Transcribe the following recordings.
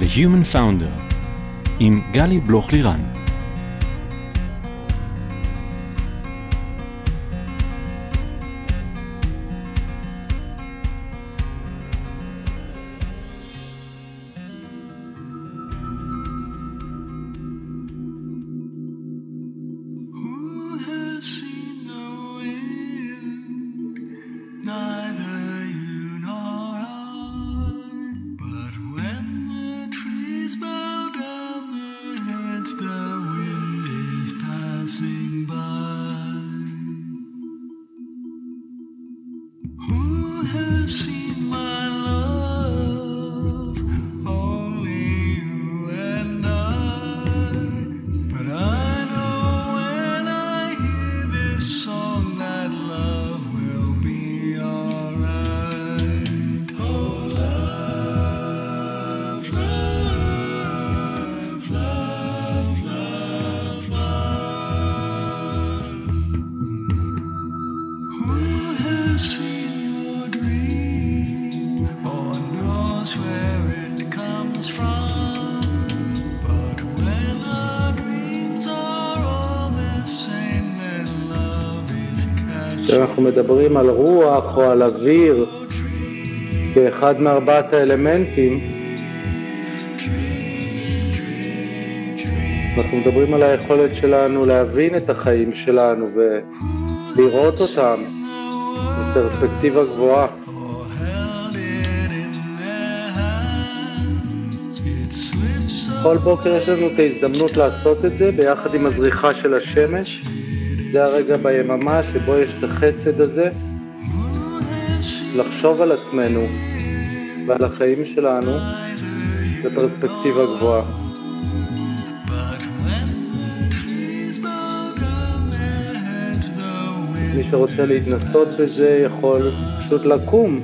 The Human Founder עם גלי בלוך כשאנחנו מדברים על רוח או על אוויר כאחד מארבעת האלמנטים, אנחנו מדברים על היכולת שלנו להבין את החיים שלנו ולראות אותם בפרספקטיבה גבוהה. כל בוקר יש לנו את ההזדמנות לעשות את זה ביחד עם הזריחה של השמש. זה הרגע ביממה שבו יש את החסד הזה, לחשוב על עצמנו ועל החיים שלנו בפרספקטיבה גבוהה. מי שרוצה להתנסות בזה יכול פשוט לקום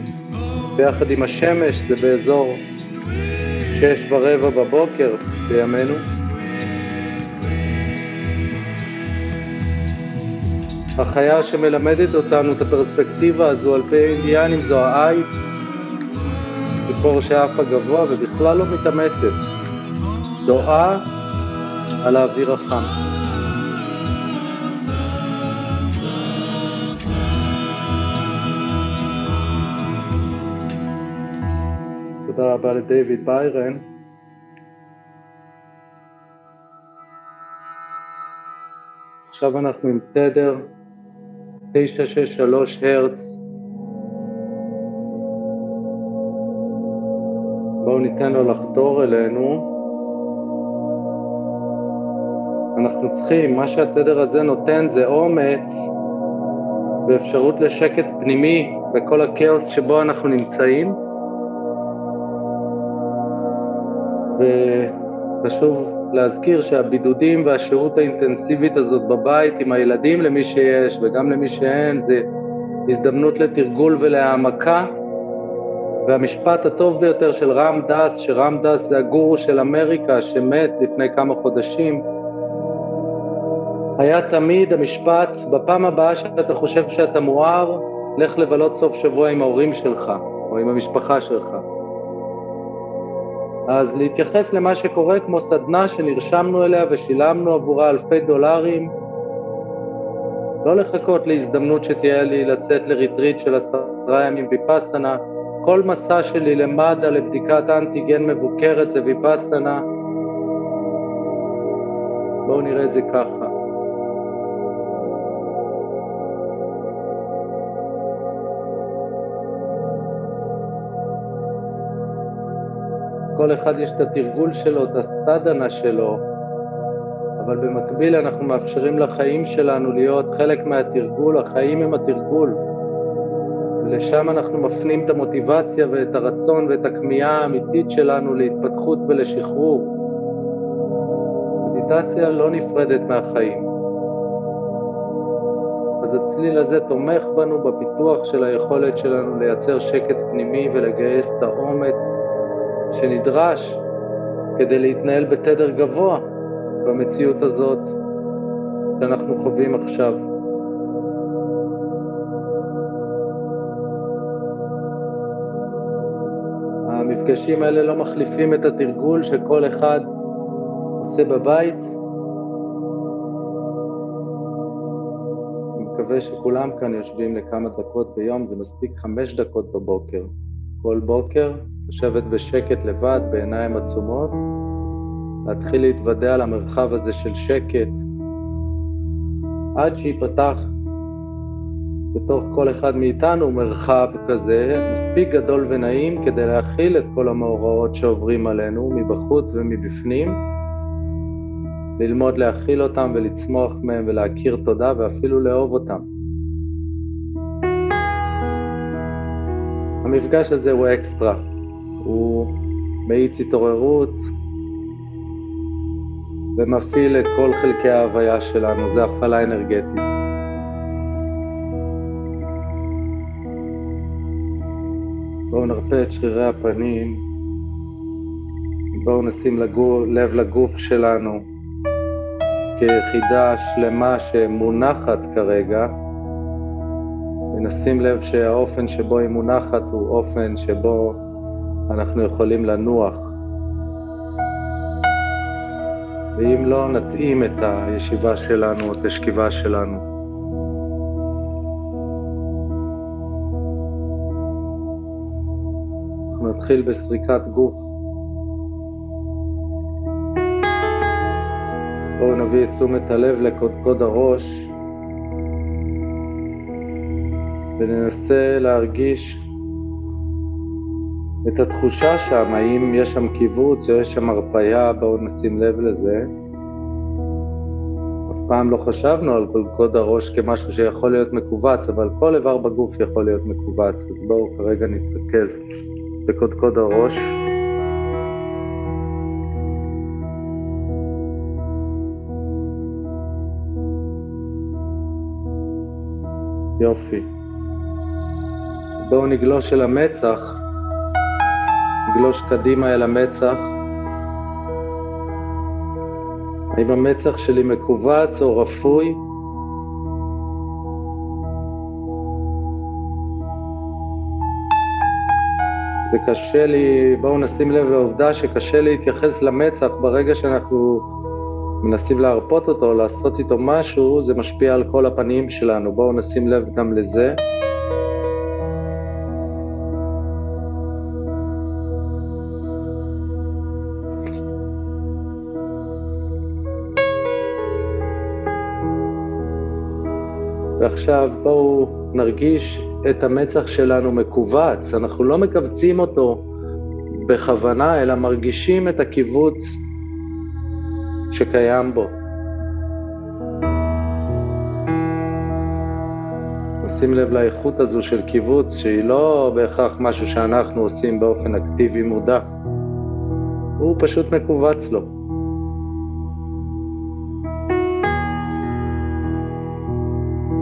ביחד עם השמש, זה באזור שש ורבע בבוקר בימינו. החיה שמלמדת אותנו את הפרספקטיבה הזו על פי אינדיאנים זו העית, ציפור שעפה גבוה ובכלל לא מתאמצת. דואה על האוויר החם. תודה רבה לדיוויד ביירן. עכשיו אנחנו עם תדר 963 הרץ. בואו ניתן לו לחדור אלינו. אנחנו צריכים, מה שהתדר הזה נותן זה אומץ ואפשרות לשקט פנימי בכל הכאוס שבו אנחנו נמצאים. וחשוב להזכיר שהבידודים והשירות האינטנסיבית הזאת בבית עם הילדים למי שיש וגם למי שאין זה הזדמנות לתרגול ולהעמקה והמשפט הטוב ביותר של רם דס, שרם דס זה הגורו של אמריקה שמת לפני כמה חודשים, היה תמיד המשפט, בפעם הבאה שאתה חושב שאתה מואר, לך לבלות סוף שבוע עם ההורים שלך או עם המשפחה שלך. אז להתייחס למה שקורה כמו סדנה שנרשמנו אליה ושילמנו עבורה אלפי דולרים, לא לחכות להזדמנות שתהיה לי לצאת לריטריט של עשרה ימים ויפאסנה, כל מסע שלי למד"א לבדיקת אנטיגן מבוקרת זה ויפאסנה, בואו נראה את זה ככה. כל אחד יש את התרגול שלו, את הסדנה שלו, אבל במקביל אנחנו מאפשרים לחיים שלנו להיות חלק מהתרגול, החיים הם התרגול. ולשם אנחנו מפנים את המוטיבציה ואת הרצון ואת הכמיהה האמיתית שלנו להתפתחות ולשחרור. מדיטציה לא נפרדת מהחיים. אז הצליל הזה תומך בנו בפיתוח של היכולת שלנו לייצר שקט פנימי ולגייס את האומץ שנדרש כדי להתנהל בתדר גבוה במציאות הזאת שאנחנו חווים עכשיו. המפגשים האלה לא מחליפים את התרגול שכל אחד עושה בבית. אני מקווה שכולם כאן יושבים לכמה דקות ביום, זה מספיק חמש דקות בבוקר. כל בוקר לשבת בשקט לבד, בעיניים עצומות, להתחיל להתוודע למרחב הזה של שקט, עד שייפתח בתוך כל אחד מאיתנו מרחב כזה מספיק גדול ונעים כדי להכיל את כל המאורעות שעוברים עלינו מבחוץ ומבפנים, ללמוד להכיל אותם ולצמוח מהם ולהכיר תודה ואפילו לאהוב אותם. המפגש הזה הוא אקסטרה, הוא מאיץ התעוררות ומפעיל את כל חלקי ההוויה שלנו, זה הפעלה אנרגטית. בואו נרפא את שרירי הפנים, בואו נשים לגור, לב לגוף שלנו כיחידה שלמה שמונחת כרגע, ונשים לב שהאופן שבו היא מונחת הוא אופן שבו אנחנו יכולים לנוח. ואם לא, נתאים את הישיבה שלנו, את השכיבה שלנו. נתחיל בסריקת גוף. בואו נביא את תשומת הלב לקודקוד הראש וננסה להרגיש את התחושה שם, האם יש שם קיבוץ או יש שם הרפייה, בואו נשים לב לזה. אף פעם לא חשבנו על קודקוד הראש כמשהו שיכול להיות מכווץ, אבל כל איבר בגוף יכול להיות מכווץ, אז בואו כרגע נתרכז. בקודקוד הראש. יופי. בואו נגלוש אל המצח, נגלוש קדימה אל המצח. האם המצח שלי מכווץ או רפוי? וקשה לי, בואו נשים לב לעובדה שקשה להתייחס למצח ברגע שאנחנו מנסים להרפות אותו, או לעשות איתו משהו, זה משפיע על כל הפנים שלנו. בואו נשים לב גם לזה. ועכשיו בואו נרגיש את המצח שלנו מכווץ, אנחנו לא מכווצים אותו בכוונה, אלא מרגישים את הקיבוץ שקיים בו. שים לב לאיכות הזו של קיבוץ, שהיא לא בהכרח משהו שאנחנו עושים באופן אקטיבי מודע, הוא פשוט מכווץ לו.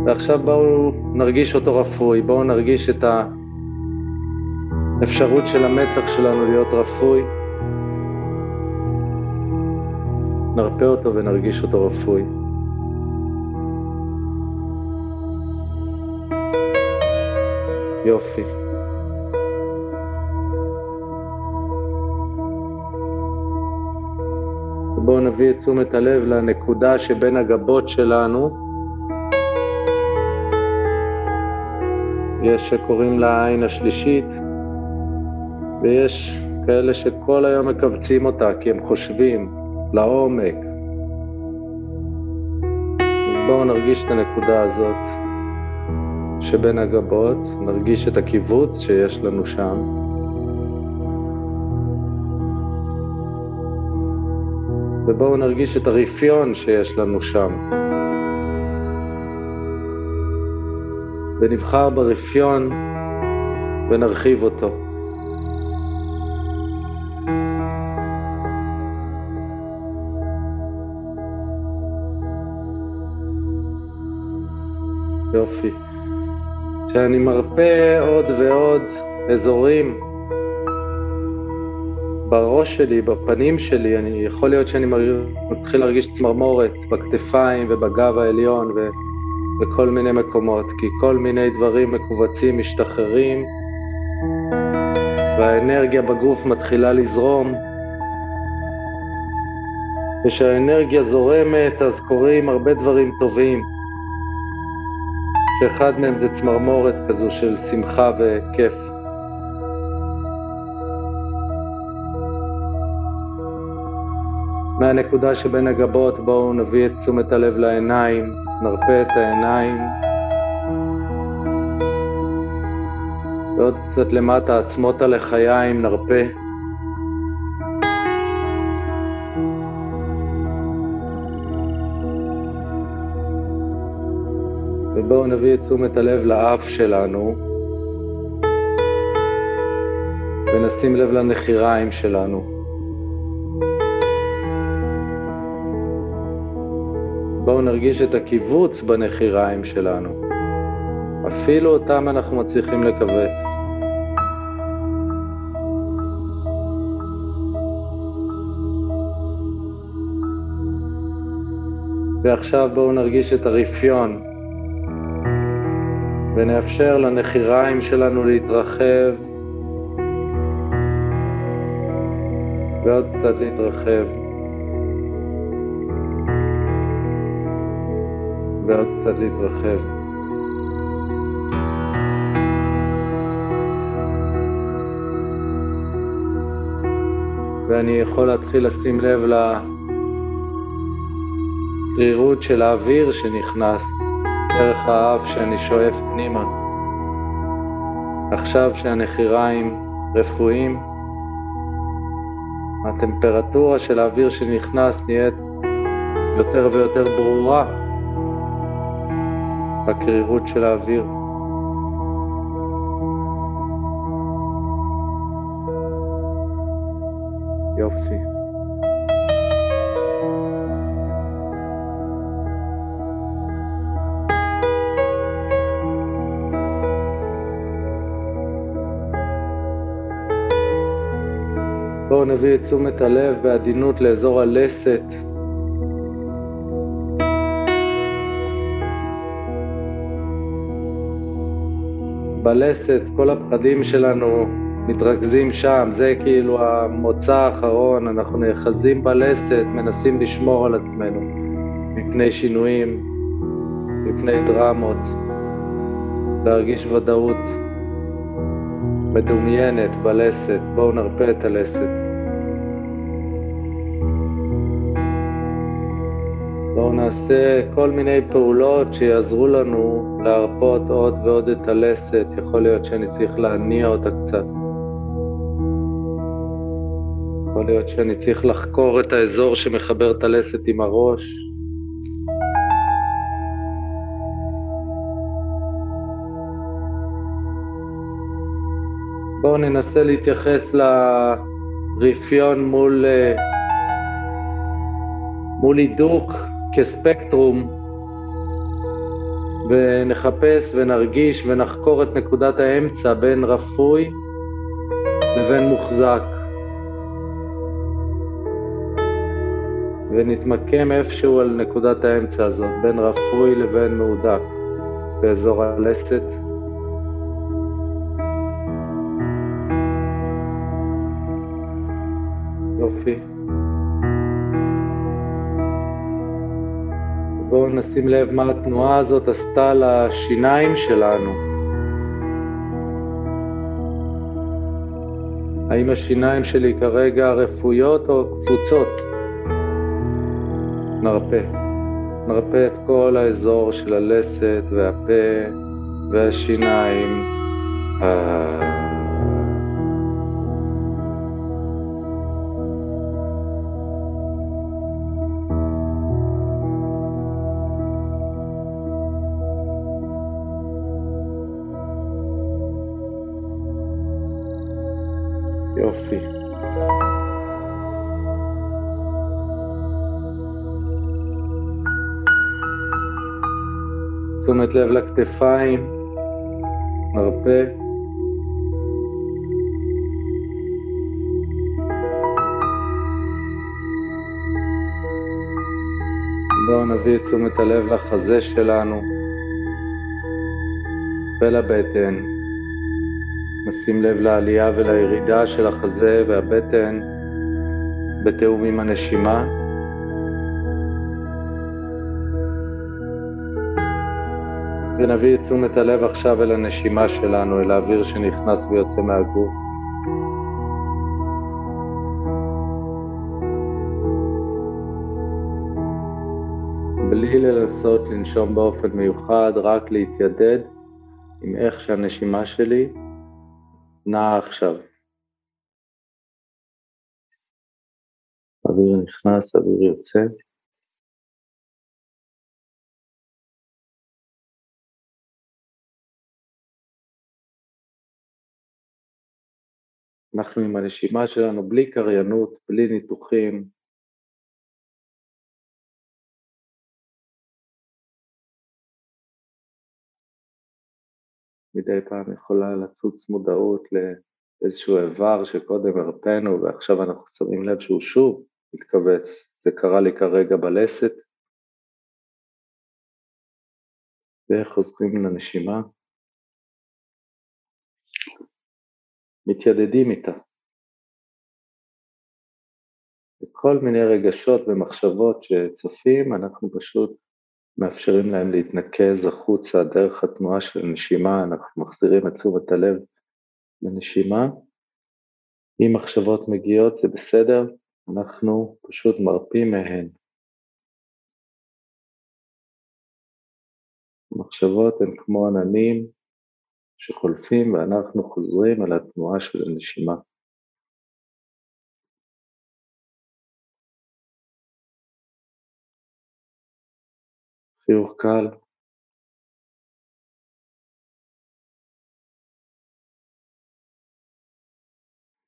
ועכשיו בואו נרגיש אותו רפוי, בואו נרגיש את האפשרות של המצח שלנו להיות רפוי. נרפא אותו ונרגיש אותו רפוי. יופי. בואו נביא את תשומת הלב לנקודה שבין הגבות שלנו יש שקוראים לה העין השלישית, ויש כאלה שכל היום מכווצים אותה כי הם חושבים לעומק. בואו נרגיש את הנקודה הזאת שבין הגבות, נרגיש את הקיבוץ שיש לנו שם. ובואו נרגיש את הרפיון שיש לנו שם. ונבחר ברפיון ונרחיב אותו. יופי. כשאני מרפא עוד ועוד אזורים בראש שלי, בפנים שלי, אני, יכול להיות שאני מתחיל להרגיש צמרמורת בכתפיים ובגב העליון, ו... בכל מיני מקומות, כי כל מיני דברים מכווצים משתחררים, והאנרגיה בגוף מתחילה לזרום. וכשהאנרגיה זורמת אז קורים הרבה דברים טובים, שאחד מהם זה צמרמורת כזו של שמחה וכיף. מהנקודה שבין הגבות בואו נביא את תשומת הלב לעיניים, נרפה את העיניים. ועוד קצת למטה, עצמות הלחיים, נרפה. ובואו נביא את תשומת הלב לאף שלנו, ונשים לב לנחיריים שלנו. בואו נרגיש את הקיבוץ בנחיריים שלנו. אפילו אותם אנחנו מצליחים לכווץ. ועכשיו בואו נרגיש את הרפיון, ונאפשר לנחיריים שלנו להתרחב, ועוד קצת להתרחב, ועוד קצת להתרחב. ואני יכול להתחיל לשים לב לקרירות של האוויר שנכנס דרך האף שאני שואף פנימה. עכשיו שהנחיריים רפואיים, הטמפרטורה של האוויר שנכנס נהיית יותר ויותר ברורה בקרירות של האוויר. בואו נביא את תשומת הלב בעדינות לאזור הלסת. בלסת כל הפחדים שלנו מתרכזים שם, זה כאילו המוצא האחרון, אנחנו נאחזים בלסת, מנסים לשמור על עצמנו מפני שינויים, מפני דרמות, להרגיש ודאות מדומיינת בלסת, בואו נרפה את הלסת. בואו נעשה כל מיני פעולות שיעזרו לנו להרפות עוד ועוד את הלסת, יכול להיות שאני צריך להניע אותה קצת. יכול להיות שאני צריך לחקור את האזור שמחבר את הלסת עם הראש. בואו ננסה להתייחס לרפיון מול, אה, מול הידוק כספקטרום ונחפש ונרגיש ונחקור את נקודת האמצע בין רפוי לבין מוחזק. ונתמקם איפשהו על נקודת האמצע הזאת, בין רפוי לבין מהודק, באזור הלסת. יופי. נשים לב מה התנועה הזאת עשתה לשיניים שלנו. האם השיניים שלי כרגע רפויות או קפוצות? נרפה. נרפה את כל האזור של הלסת והפה והשיניים. אה... לב לכתפיים, מרפא. בואו נביא את תשומת הלב לחזה שלנו ולבטן. נשים לב לעלייה ולירידה של החזה והבטן בתיאום עם הנשימה. ונביא את תשומת הלב עכשיו אל הנשימה שלנו, אל האוויר שנכנס ויוצא מהגוף. בלי לנסות לנשום באופן מיוחד, רק להתיידד עם איך שהנשימה שלי נעה עכשיו. אוויר נכנס, אוויר יוצא. אנחנו עם הנשימה שלנו בלי קריינות, בלי ניתוחים, מדי פעם יכולה לצוץ מודעות לאיזשהו איבר שקודם הרפאנו ועכשיו אנחנו שמים לב שהוא שוב מתכווץ. זה קרה לי כרגע בלסת. וחוזרים לנשימה. מתיידדים איתה. וכל מיני רגשות ומחשבות שצפים, אנחנו פשוט מאפשרים להם להתנקז החוצה דרך התנועה של הנשימה, אנחנו מחזירים את תשומת הלב לנשימה. אם מחשבות מגיעות זה בסדר, אנחנו פשוט מרפים מהן. המחשבות הן כמו עננים שחולפים ואנחנו חוזרים על התנועה של הנשימה. חיוך קל.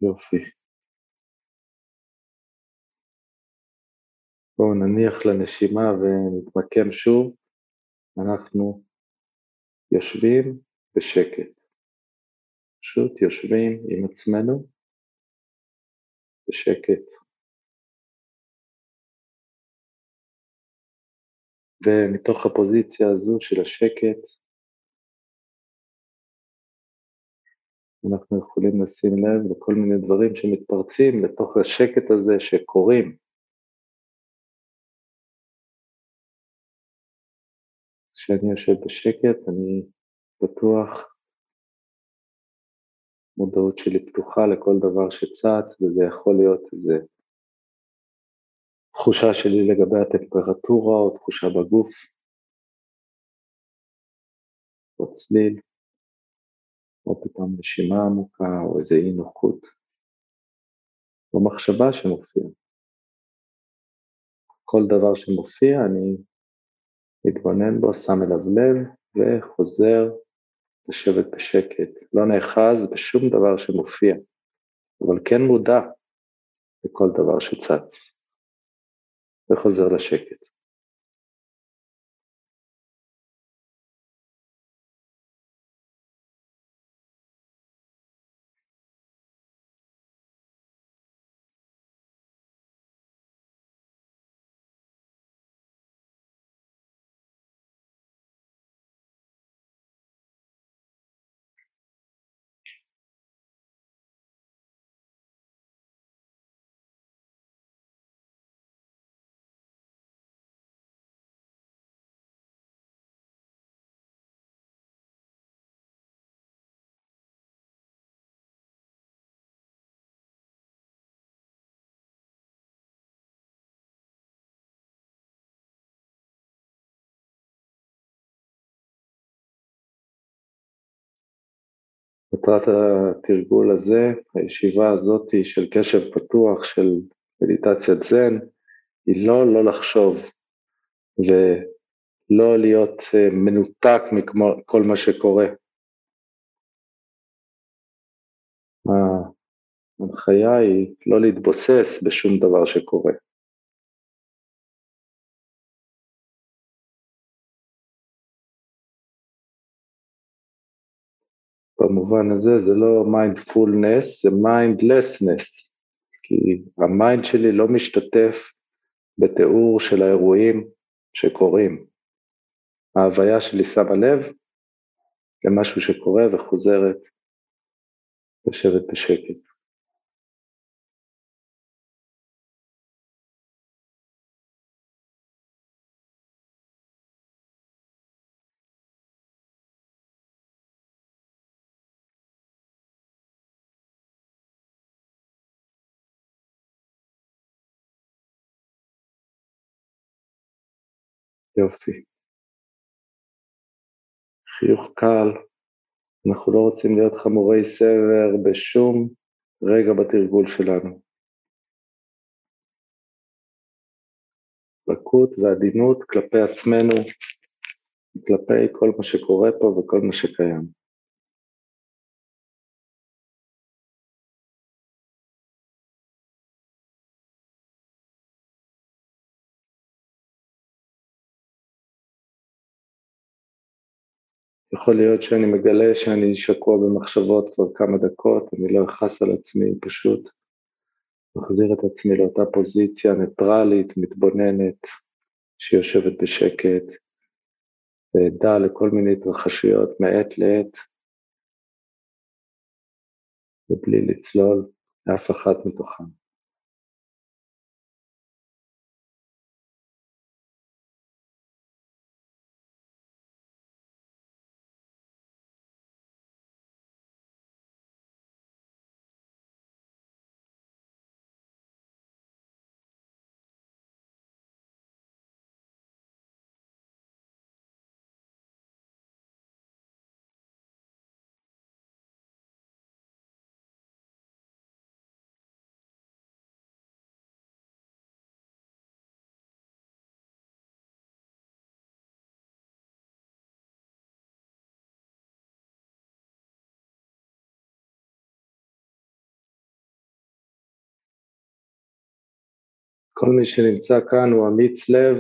יופי. בואו נניח לנשימה ונתמקם שוב. אנחנו יושבים בשקט. פשוט יושבים עם עצמנו בשקט. ומתוך הפוזיציה הזו של השקט, אנחנו יכולים לשים לב לכל מיני דברים שמתפרצים לתוך השקט הזה שקורים. כשאני יושב בשקט אני בטוח, מודעות שלי פתוחה לכל דבר שצץ, וזה יכול להיות איזה תחושה שלי לגבי הטמפרטורה או תחושה בגוף, או צליל, או פתאום נשימה עמוקה, או איזה אי נוחות, או מחשבה שמופיעה. כל דבר שמופיע, אני מתבונן בו, שם אליו לב, וחוזר לשבת בשקט. לא נאחז בשום דבר שמופיע, אבל כן מודע לכל דבר שצץ. וחוזר לשקט. מטרת התרגול הזה, הישיבה הזאת של קשב פתוח, של מדיטציית זן, היא לא לא לחשוב ולא להיות אה, מנותק מכל מה שקורה. ההנחיה היא לא להתבוסס בשום דבר שקורה. במובן הזה זה לא מיינדפולנס, זה mindlessness, כי ה mind שלי לא משתתף בתיאור של האירועים שקורים. ההוויה שלי שמה לב למשהו שקורה וחוזרת לשבת בשקט. יופי. חיוך קל, אנחנו לא רוצים להיות חמורי סבר בשום רגע בתרגול שלנו. רכות ועדינות כלפי עצמנו, כלפי כל מה שקורה פה וכל מה שקיים. יכול להיות שאני מגלה שאני שקוע במחשבות כבר כמה דקות, אני לא אכעס על עצמי, פשוט מחזיר את עצמי לאותה פוזיציה ניטרלית, מתבוננת, שיושבת בשקט, ועדה לכל מיני התרחשויות מעת לעת, ובלי לצלול לאף אחת מתוכן. כל מי שנמצא כאן הוא אמיץ לב.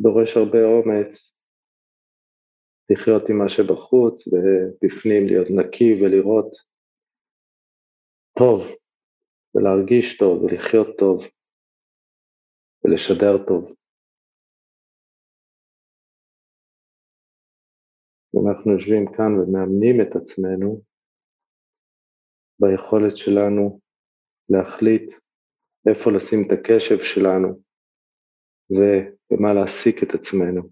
דורש הרבה אומץ לחיות עם מה שבחוץ ובפנים להיות נקי ולראות טוב. ולהרגיש טוב ולחיות טוב ולשדר טוב. אנחנו יושבים כאן ומאמנים את עצמנו ביכולת שלנו להחליט איפה לשים את הקשב שלנו ובמה להעסיק את עצמנו,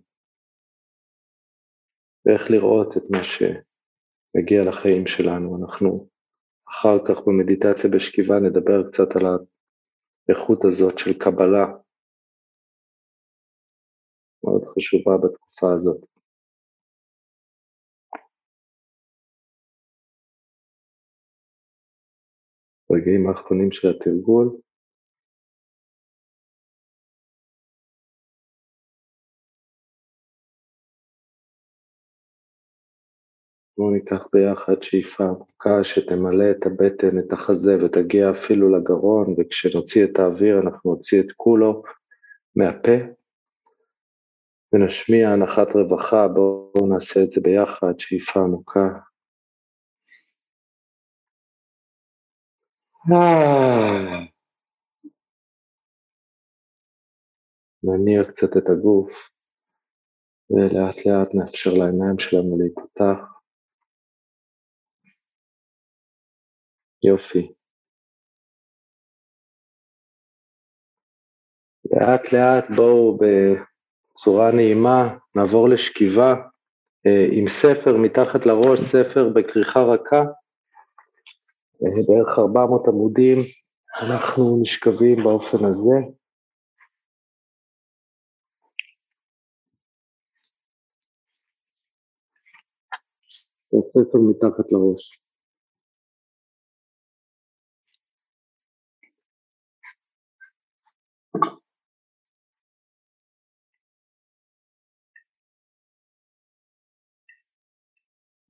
ואיך לראות את מה שמגיע לחיים שלנו. אנחנו אחר כך במדיטציה בשכיבה נדבר קצת על האיכות הזאת של קבלה, מאוד חשובה בתקופה הזאת. ברגעים האחרונים של התרגול, בואו ניקח ביחד שאיפה עמוקה שתמלא את הבטן, את החזה ותגיע אפילו לגרון, וכשנוציא את האוויר אנחנו נוציא את כולו מהפה ונשמיע הנחת רווחה, בואו נעשה את זה ביחד, שאיפה עמוקה. נניע קצת את הגוף ולאט לאט נאפשר לעיניים שלנו להיפתח. יופי. לאט לאט בואו בצורה נעימה נעבור לשכיבה אה, עם ספר מתחת לראש, ספר בכריכה רכה, אה, בערך 400 עמודים, אנחנו נשכבים באופן הזה. הספר מתחת לראש.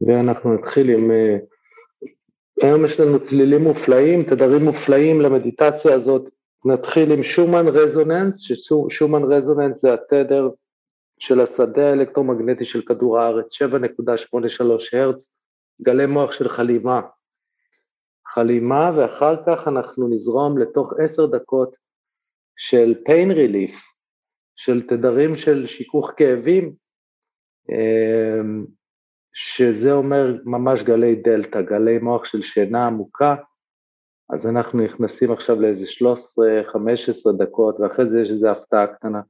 ואנחנו נתחיל עם, אה, היום יש לנו צלילים מופלאים, תדרים מופלאים למדיטציה הזאת, נתחיל עם שומן רזוננס, ששומן רזוננס זה התדר של השדה האלקטרומגנטי של כדור הארץ, 7.83 הרץ, גלי מוח של חלימה. חלימה, ואחר כך אנחנו נזרום לתוך עשר דקות של pain relief, של תדרים של שיכוך כאבים, אמ, שזה אומר ממש גלי דלתא, גלי מוח של שינה עמוקה, אז אנחנו נכנסים עכשיו לאיזה 13-15 דקות, ואחרי זה יש איזו הפתעה קטנה,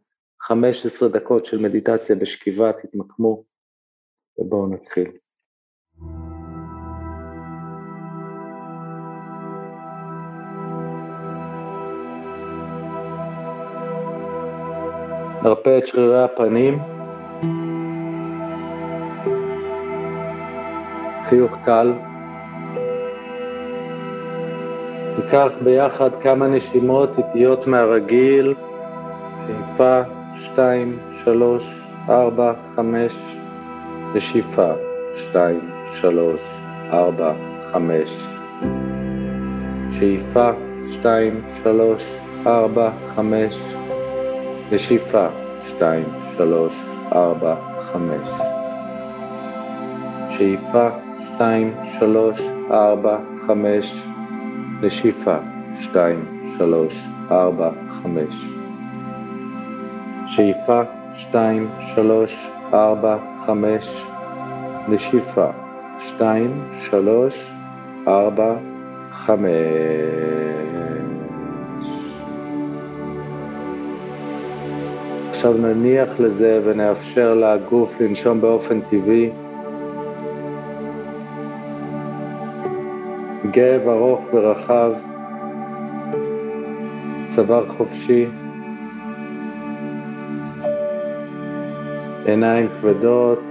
15 דקות של מדיטציה בשכיבה, תתמקמו, ובואו נתחיל. נרפה את שרירי הפנים, חיוך קל, ניקח ביחד כמה נשימות איטיות מהרגיל, שאיפה, שתיים, שלוש, ארבע, חמש, נשיפה, שתיים, שלוש, ארבע, חמש, שאיפה, שתיים, שלוש, ארבע, חמש, נשיפה, שתיים, שלוש, ארבע, חמש, שאיפה, שתיים, שלוש, ארבע, חמש, נשיפה, שתיים, שלוש, ארבע, חמש. שאיפה, שתיים, שלוש, ארבע, חמש. נשיפה, שתיים, שלוש, ארבע, חמש. עכשיו נניח לזה ונאפשר לגוף לנשום באופן טבעי. גב ארוך ורחב, צוואר חופשי, עיניים כבדות,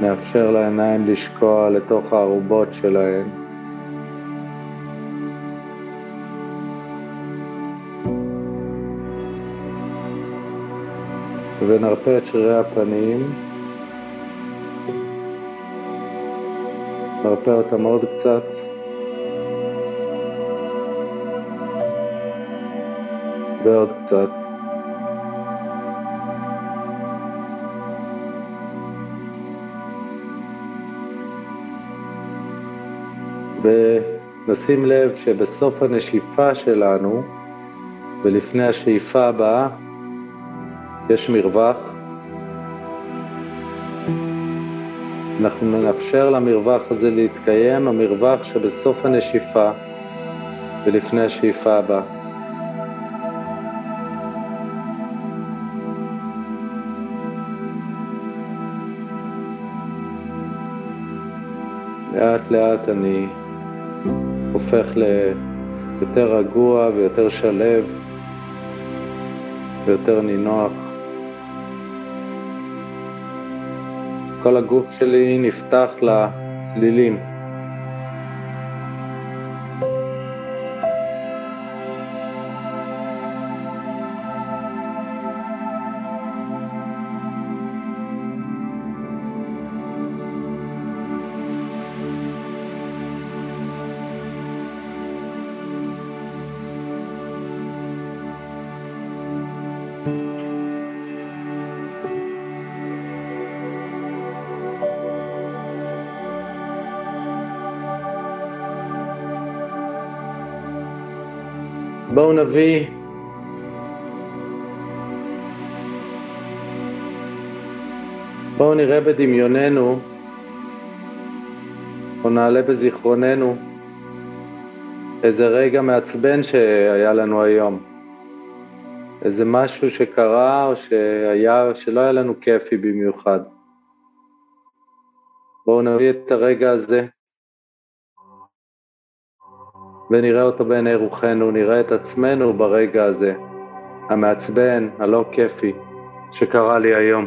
נאפשר לעיניים לשקוע לתוך הערובות שלהן. ונרפה את שרירי הפנים, נרפה אותם עוד קצת. ועוד קצת. ונשים לב שבסוף הנשיפה שלנו ולפני השאיפה הבאה יש מרווח. אנחנו נאפשר למרווח הזה להתקיים, המרווח שבסוף הנשיפה ולפני השאיפה הבאה. לאט אני הופך ליותר רגוע ויותר שלב ויותר נינוח. כל הגוף שלי נפתח לצלילים. בואו נביא בואו נראה בדמיוננו או נעלה בזיכרוננו איזה רגע מעצבן שהיה לנו היום, איזה משהו שקרה או שהיה, שלא היה לנו כיפי במיוחד. בואו נביא את הרגע הזה ונראה אותו בעיני רוחנו, נראה את עצמנו ברגע הזה, המעצבן, הלא כיפי, שקרה לי היום.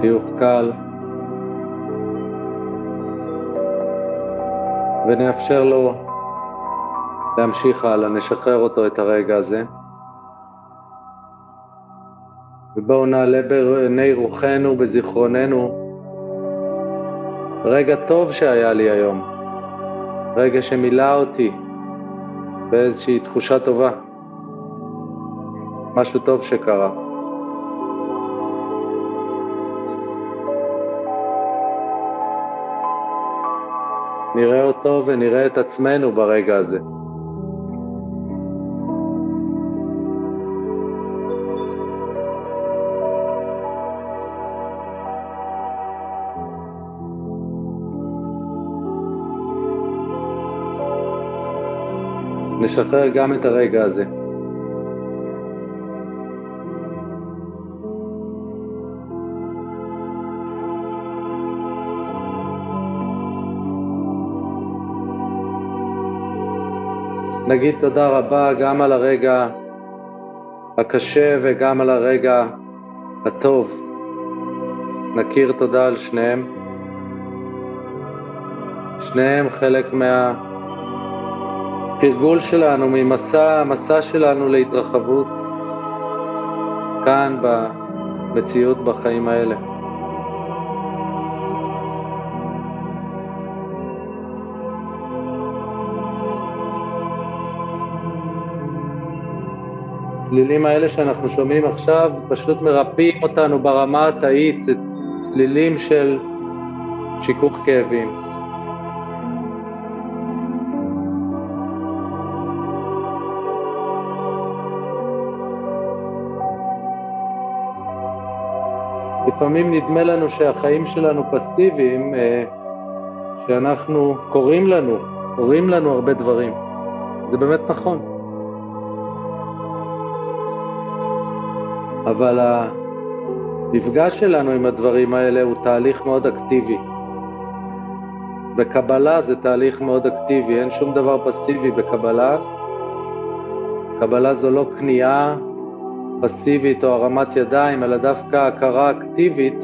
חיוך קל, ונאפשר לו להמשיך הלאה, נשחרר אותו את הרגע הזה. ובואו נעלה בעיני רוחנו, בזיכרוננו, רגע טוב שהיה לי היום, רגע שמילא אותי באיזושהי תחושה טובה, משהו טוב שקרה. נראה אותו ונראה את עצמנו ברגע הזה. נשחרר גם את הרגע הזה. נגיד תודה רבה גם על הרגע הקשה וגם על הרגע הטוב. נכיר תודה על שניהם. שניהם חלק מהתרגול שלנו, ממסע, המסע שלנו להתרחבות כאן במציאות בחיים האלה. הצלילים האלה שאנחנו שומעים עכשיו פשוט מרפאים אותנו ברמה התאית, זה צלילים של שיכוך כאבים. לפעמים נדמה לנו שהחיים שלנו פסיביים, אה, שאנחנו קוראים לנו, קוראים לנו הרבה דברים. זה באמת נכון. אבל המפגש שלנו עם הדברים האלה הוא תהליך מאוד אקטיבי. בקבלה זה תהליך מאוד אקטיבי, אין שום דבר פסיבי בקבלה. קבלה זו לא כניעה פסיבית או הרמת ידיים, אלא דווקא הכרה אקטיבית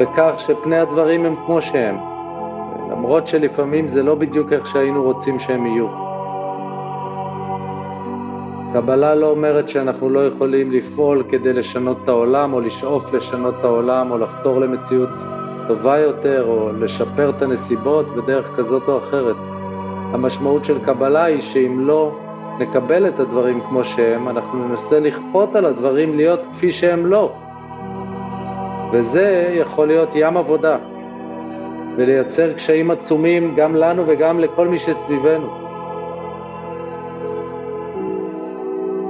בכך שפני הדברים הם כמו שהם, למרות שלפעמים זה לא בדיוק איך שהיינו רוצים שהם יהיו. קבלה לא אומרת שאנחנו לא יכולים לפעול כדי לשנות את העולם, או לשאוף לשנות את העולם, או לחתור למציאות טובה יותר, או לשפר את הנסיבות בדרך כזאת או אחרת. המשמעות של קבלה היא שאם לא נקבל את הדברים כמו שהם, אנחנו ננסה לכפות על הדברים להיות כפי שהם לא. וזה יכול להיות ים עבודה, ולייצר קשיים עצומים גם לנו וגם לכל מי שסביבנו.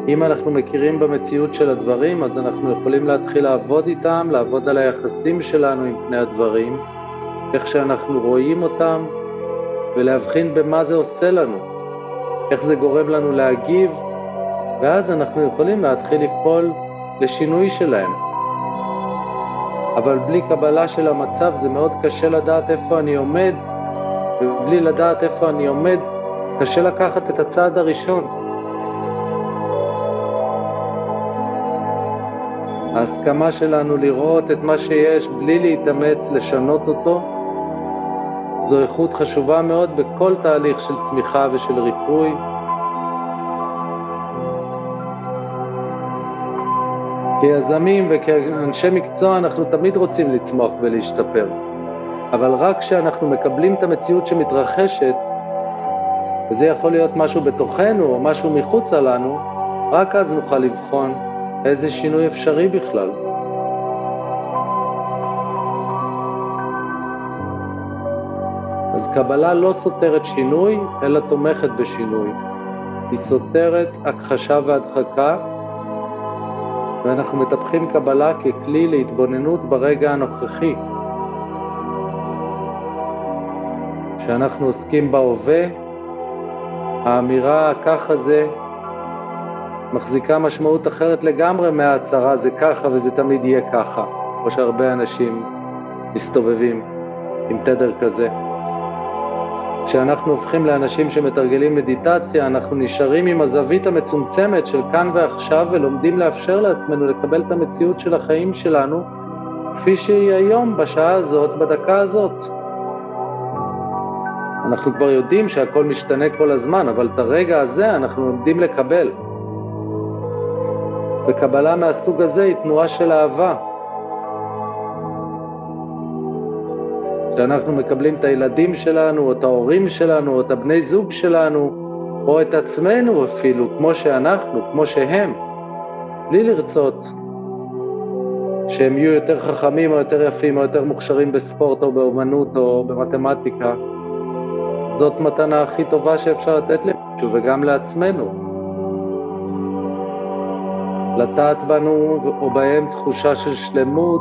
אם אנחנו מכירים במציאות של הדברים, אז אנחנו יכולים להתחיל לעבוד איתם, לעבוד על היחסים שלנו עם פני הדברים, איך שאנחנו רואים אותם, ולהבחין במה זה עושה לנו, איך זה גורם לנו להגיב, ואז אנחנו יכולים להתחיל לפעול לשינוי שלהם. אבל בלי קבלה של המצב זה מאוד קשה לדעת איפה אני עומד, ובלי לדעת איפה אני עומד, קשה לקחת את הצעד הראשון. ההסכמה שלנו לראות את מה שיש בלי להתאמץ לשנות אותו, זו איכות חשובה מאוד בכל תהליך של צמיחה ושל ריפוי. כיזמים וכאנשי מקצוע אנחנו תמיד רוצים לצמוח ולהשתפר, אבל רק כשאנחנו מקבלים את המציאות שמתרחשת, וזה יכול להיות משהו בתוכנו או משהו מחוצה לנו, רק אז נוכל לבחון איזה שינוי אפשרי בכלל? אז קבלה לא סותרת שינוי, אלא תומכת בשינוי. היא סותרת הכחשה והדחקה, ואנחנו מטפחים קבלה ככלי להתבוננות ברגע הנוכחי. כשאנחנו עוסקים בהווה, האמירה ככה זה מחזיקה משמעות אחרת לגמרי מההצהרה זה ככה וזה תמיד יהיה ככה, כמו שהרבה אנשים מסתובבים עם תדר כזה. כשאנחנו הופכים לאנשים שמתרגלים מדיטציה, אנחנו נשארים עם הזווית המצומצמת של כאן ועכשיו ולומדים לאפשר לעצמנו לקבל את המציאות של החיים שלנו כפי שהיא היום, בשעה הזאת, בדקה הזאת. אנחנו כבר יודעים שהכל משתנה כל הזמן, אבל את הרגע הזה אנחנו לומדים לקבל. וקבלה מהסוג הזה היא תנועה של אהבה. כשאנחנו מקבלים את הילדים שלנו, או את ההורים שלנו, או את הבני זוג שלנו, או את עצמנו אפילו, כמו שאנחנו, כמו שהם, בלי לרצות שהם יהיו יותר חכמים או יותר יפים או יותר מוכשרים בספורט או באומנות או במתמטיקה. זאת מתנה הכי טובה שאפשר לתת למישהו וגם לעצמנו. לטעת בנו או בהם תחושה של שלמות,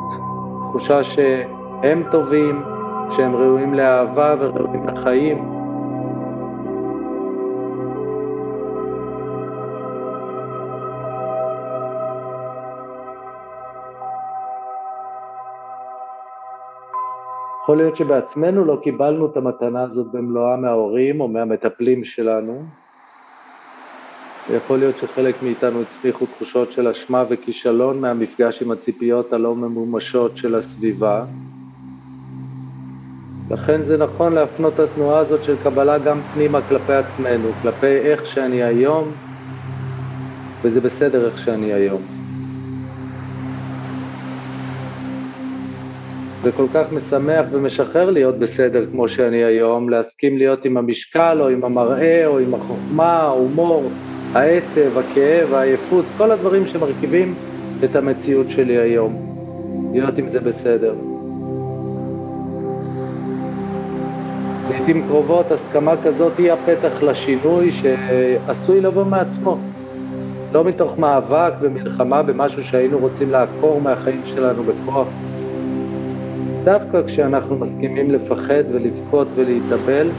תחושה שהם טובים, שהם ראויים לאהבה וראויים לחיים. יכול להיות שבעצמנו לא קיבלנו את המתנה הזאת במלואה מההורים או מהמטפלים שלנו. יכול להיות שחלק מאיתנו הצליחו תחושות של אשמה וכישלון מהמפגש עם הציפיות הלא ממומשות של הסביבה. לכן זה נכון להפנות את התנועה הזאת של קבלה גם פנימה כלפי עצמנו, כלפי איך שאני היום, וזה בסדר איך שאני היום. זה כל כך משמח ומשחרר להיות בסדר כמו שאני היום, להסכים להיות עם המשקל או עם המראה או עם החוכמה, ההומור, העצב, הכאב, העייפות, כל הדברים שמרכיבים את המציאות שלי היום. להיות עם זה בסדר. לעיתים קרובות הסכמה כזאת היא הפתח לשינוי שעשוי לבוא מעצמו. לא מתוך מאבק ומלחמה במשהו שהיינו רוצים לעקור מהחיים שלנו בכוח. דווקא כשאנחנו מסכימים לפחד ולבכות ולהתאבל,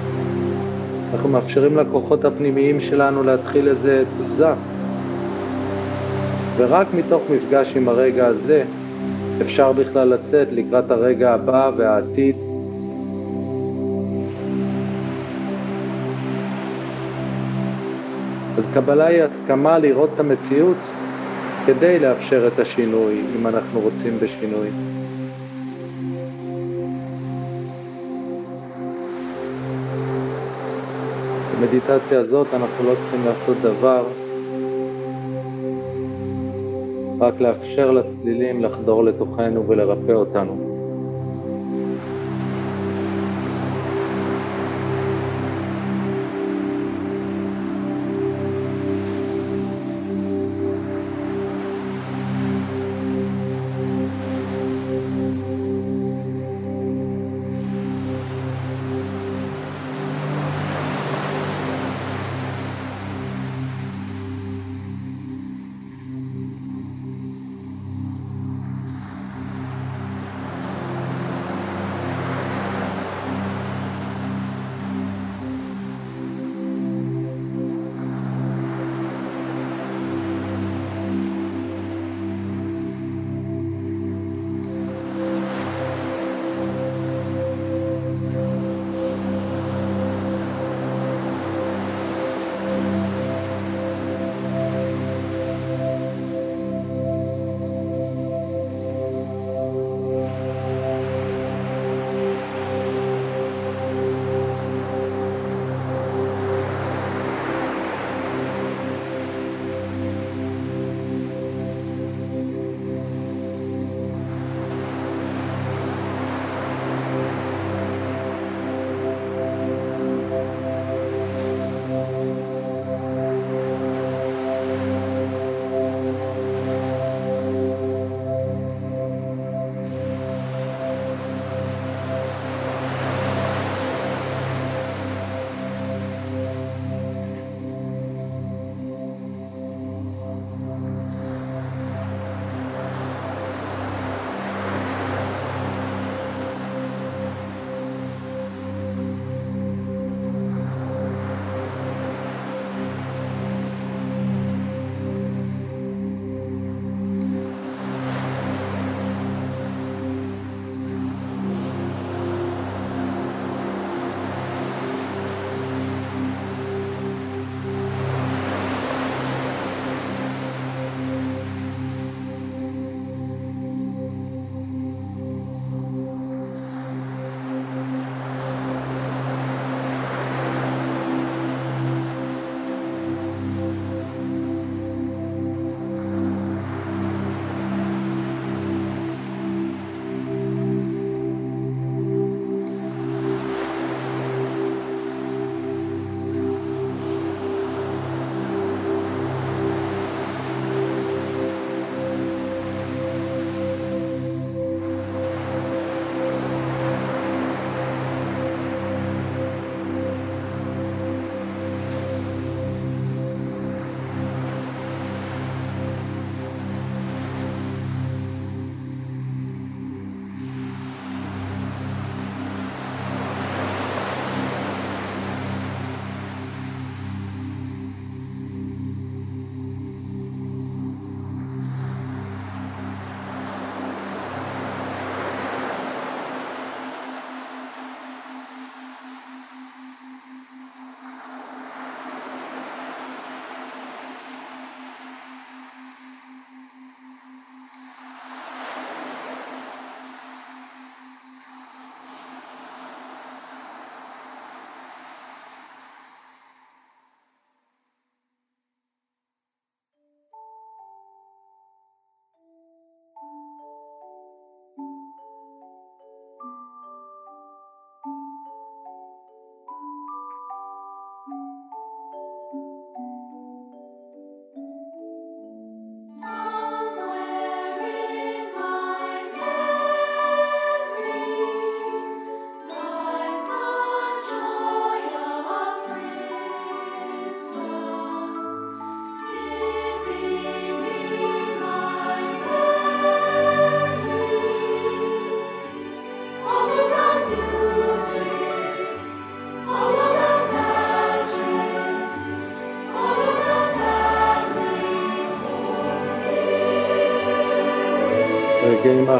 אנחנו מאפשרים לכוחות הפנימיים שלנו להתחיל איזה תזוזה. ורק מתוך מפגש עם הרגע הזה אפשר בכלל לצאת לקראת הרגע הבא והעתיד. אז קבלה היא הסכמה לראות את המציאות כדי לאפשר את השינוי, אם אנחנו רוצים בשינוי. במדיטציה הזאת אנחנו לא צריכים לעשות דבר, רק לאפשר לצלילים לחדור לתוכנו ולרפא אותנו.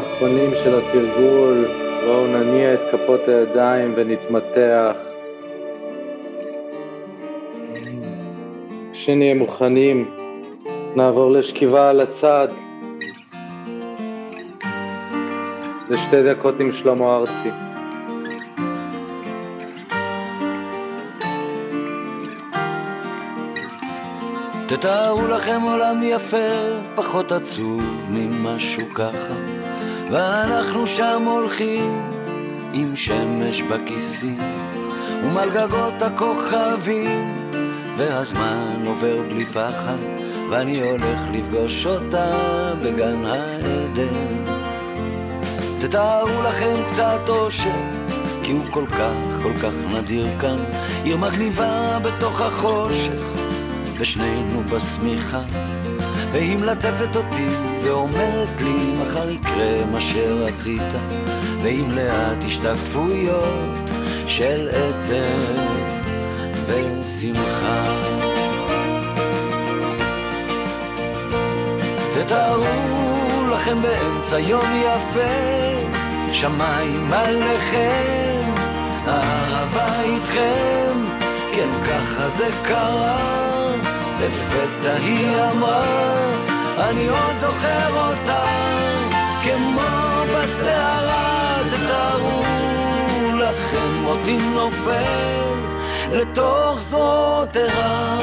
האחרונים של התרגול, בואו נניע את כפות הידיים ונתמתח. כשנהיה מוכנים, נעבור לשכיבה על הצד. לשתי דקות עם שלמה ארצי. תתארו לכם עולם יפה, פחות עצוב ממשהו ככה, ואנחנו שם הולכים עם שמש בכיסים, ומעל גגות הכוכבים, והזמן עובר בלי פחד, ואני הולך לפגוש אותה בגן העדן. תתארו לכם קצת אושר, כי הוא כל כך, כל כך נדיר כאן, עיר מגניבה בתוך החושך. ושנינו בשמיכה, והיא מלטפת אותי ואומרת לי מחר יקרה מה שרצית, ועם לאט השתקפויות של עצב ושמחה. תתארו לכם באמצע יום יפה, שמיים עליכם, הערבה איתכם, כן ככה זה קרה. לפתע היא אמרה, אני עוד זוכר אותה, כמו בסערה, תתארו לכם אותי נופל לתוך זאת ערה.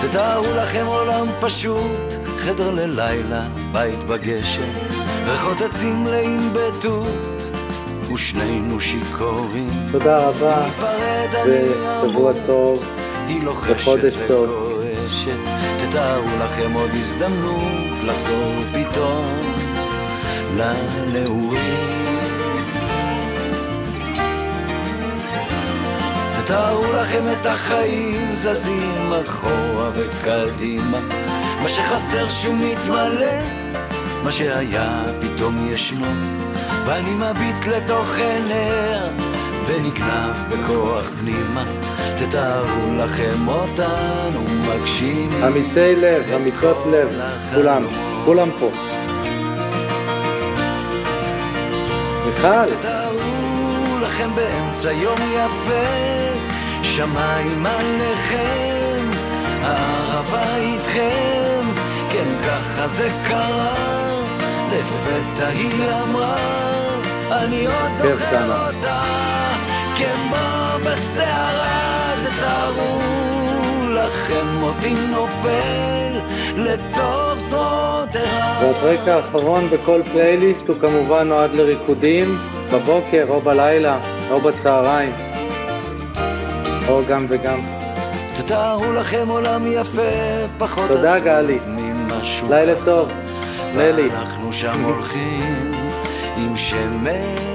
תתארו לכם עולם פשוט, חדר ללילה, בית בגשם, ריחות עצים מלאים בתות, ושנינו שיכורים. תודה רבה, ושבוע טוב, וחודש טוב. תתארו לכם עוד הזדמנות לחזור פתאום לנעורים. תתארו לכם את החיים זזים אחורה וקדימה, מה שחסר שהוא מתמלא, מה שהיה פתאום ישנו, ואני מביט לתוך עיניה ונגנב בכוח פנימה. תתארו לכם אותנו מגשימים אמיתי לב, כל לב, כולם. כולם פה. מיכל, תתארו לכם באמצע יום יפה, שמיים עליכם, הערבה איתכם, כן ככה זה קרה, לפתע היא אמרה, אני עוד כיף, זוכר. אותה, כמו בסערה, תתארו לכם אותי נופל לתוך זאת ערה. והטרק האחרון בכל פלייליסט הוא כמובן נועד לריקודים בבוקר או בלילה או בצהריים או גם וגם. תתארו לכם עולם יפה, פחות תודה, עצוב גלי. ממשהו לילה ככה. טוב, נלי. ואנחנו שם הולכים עם שמש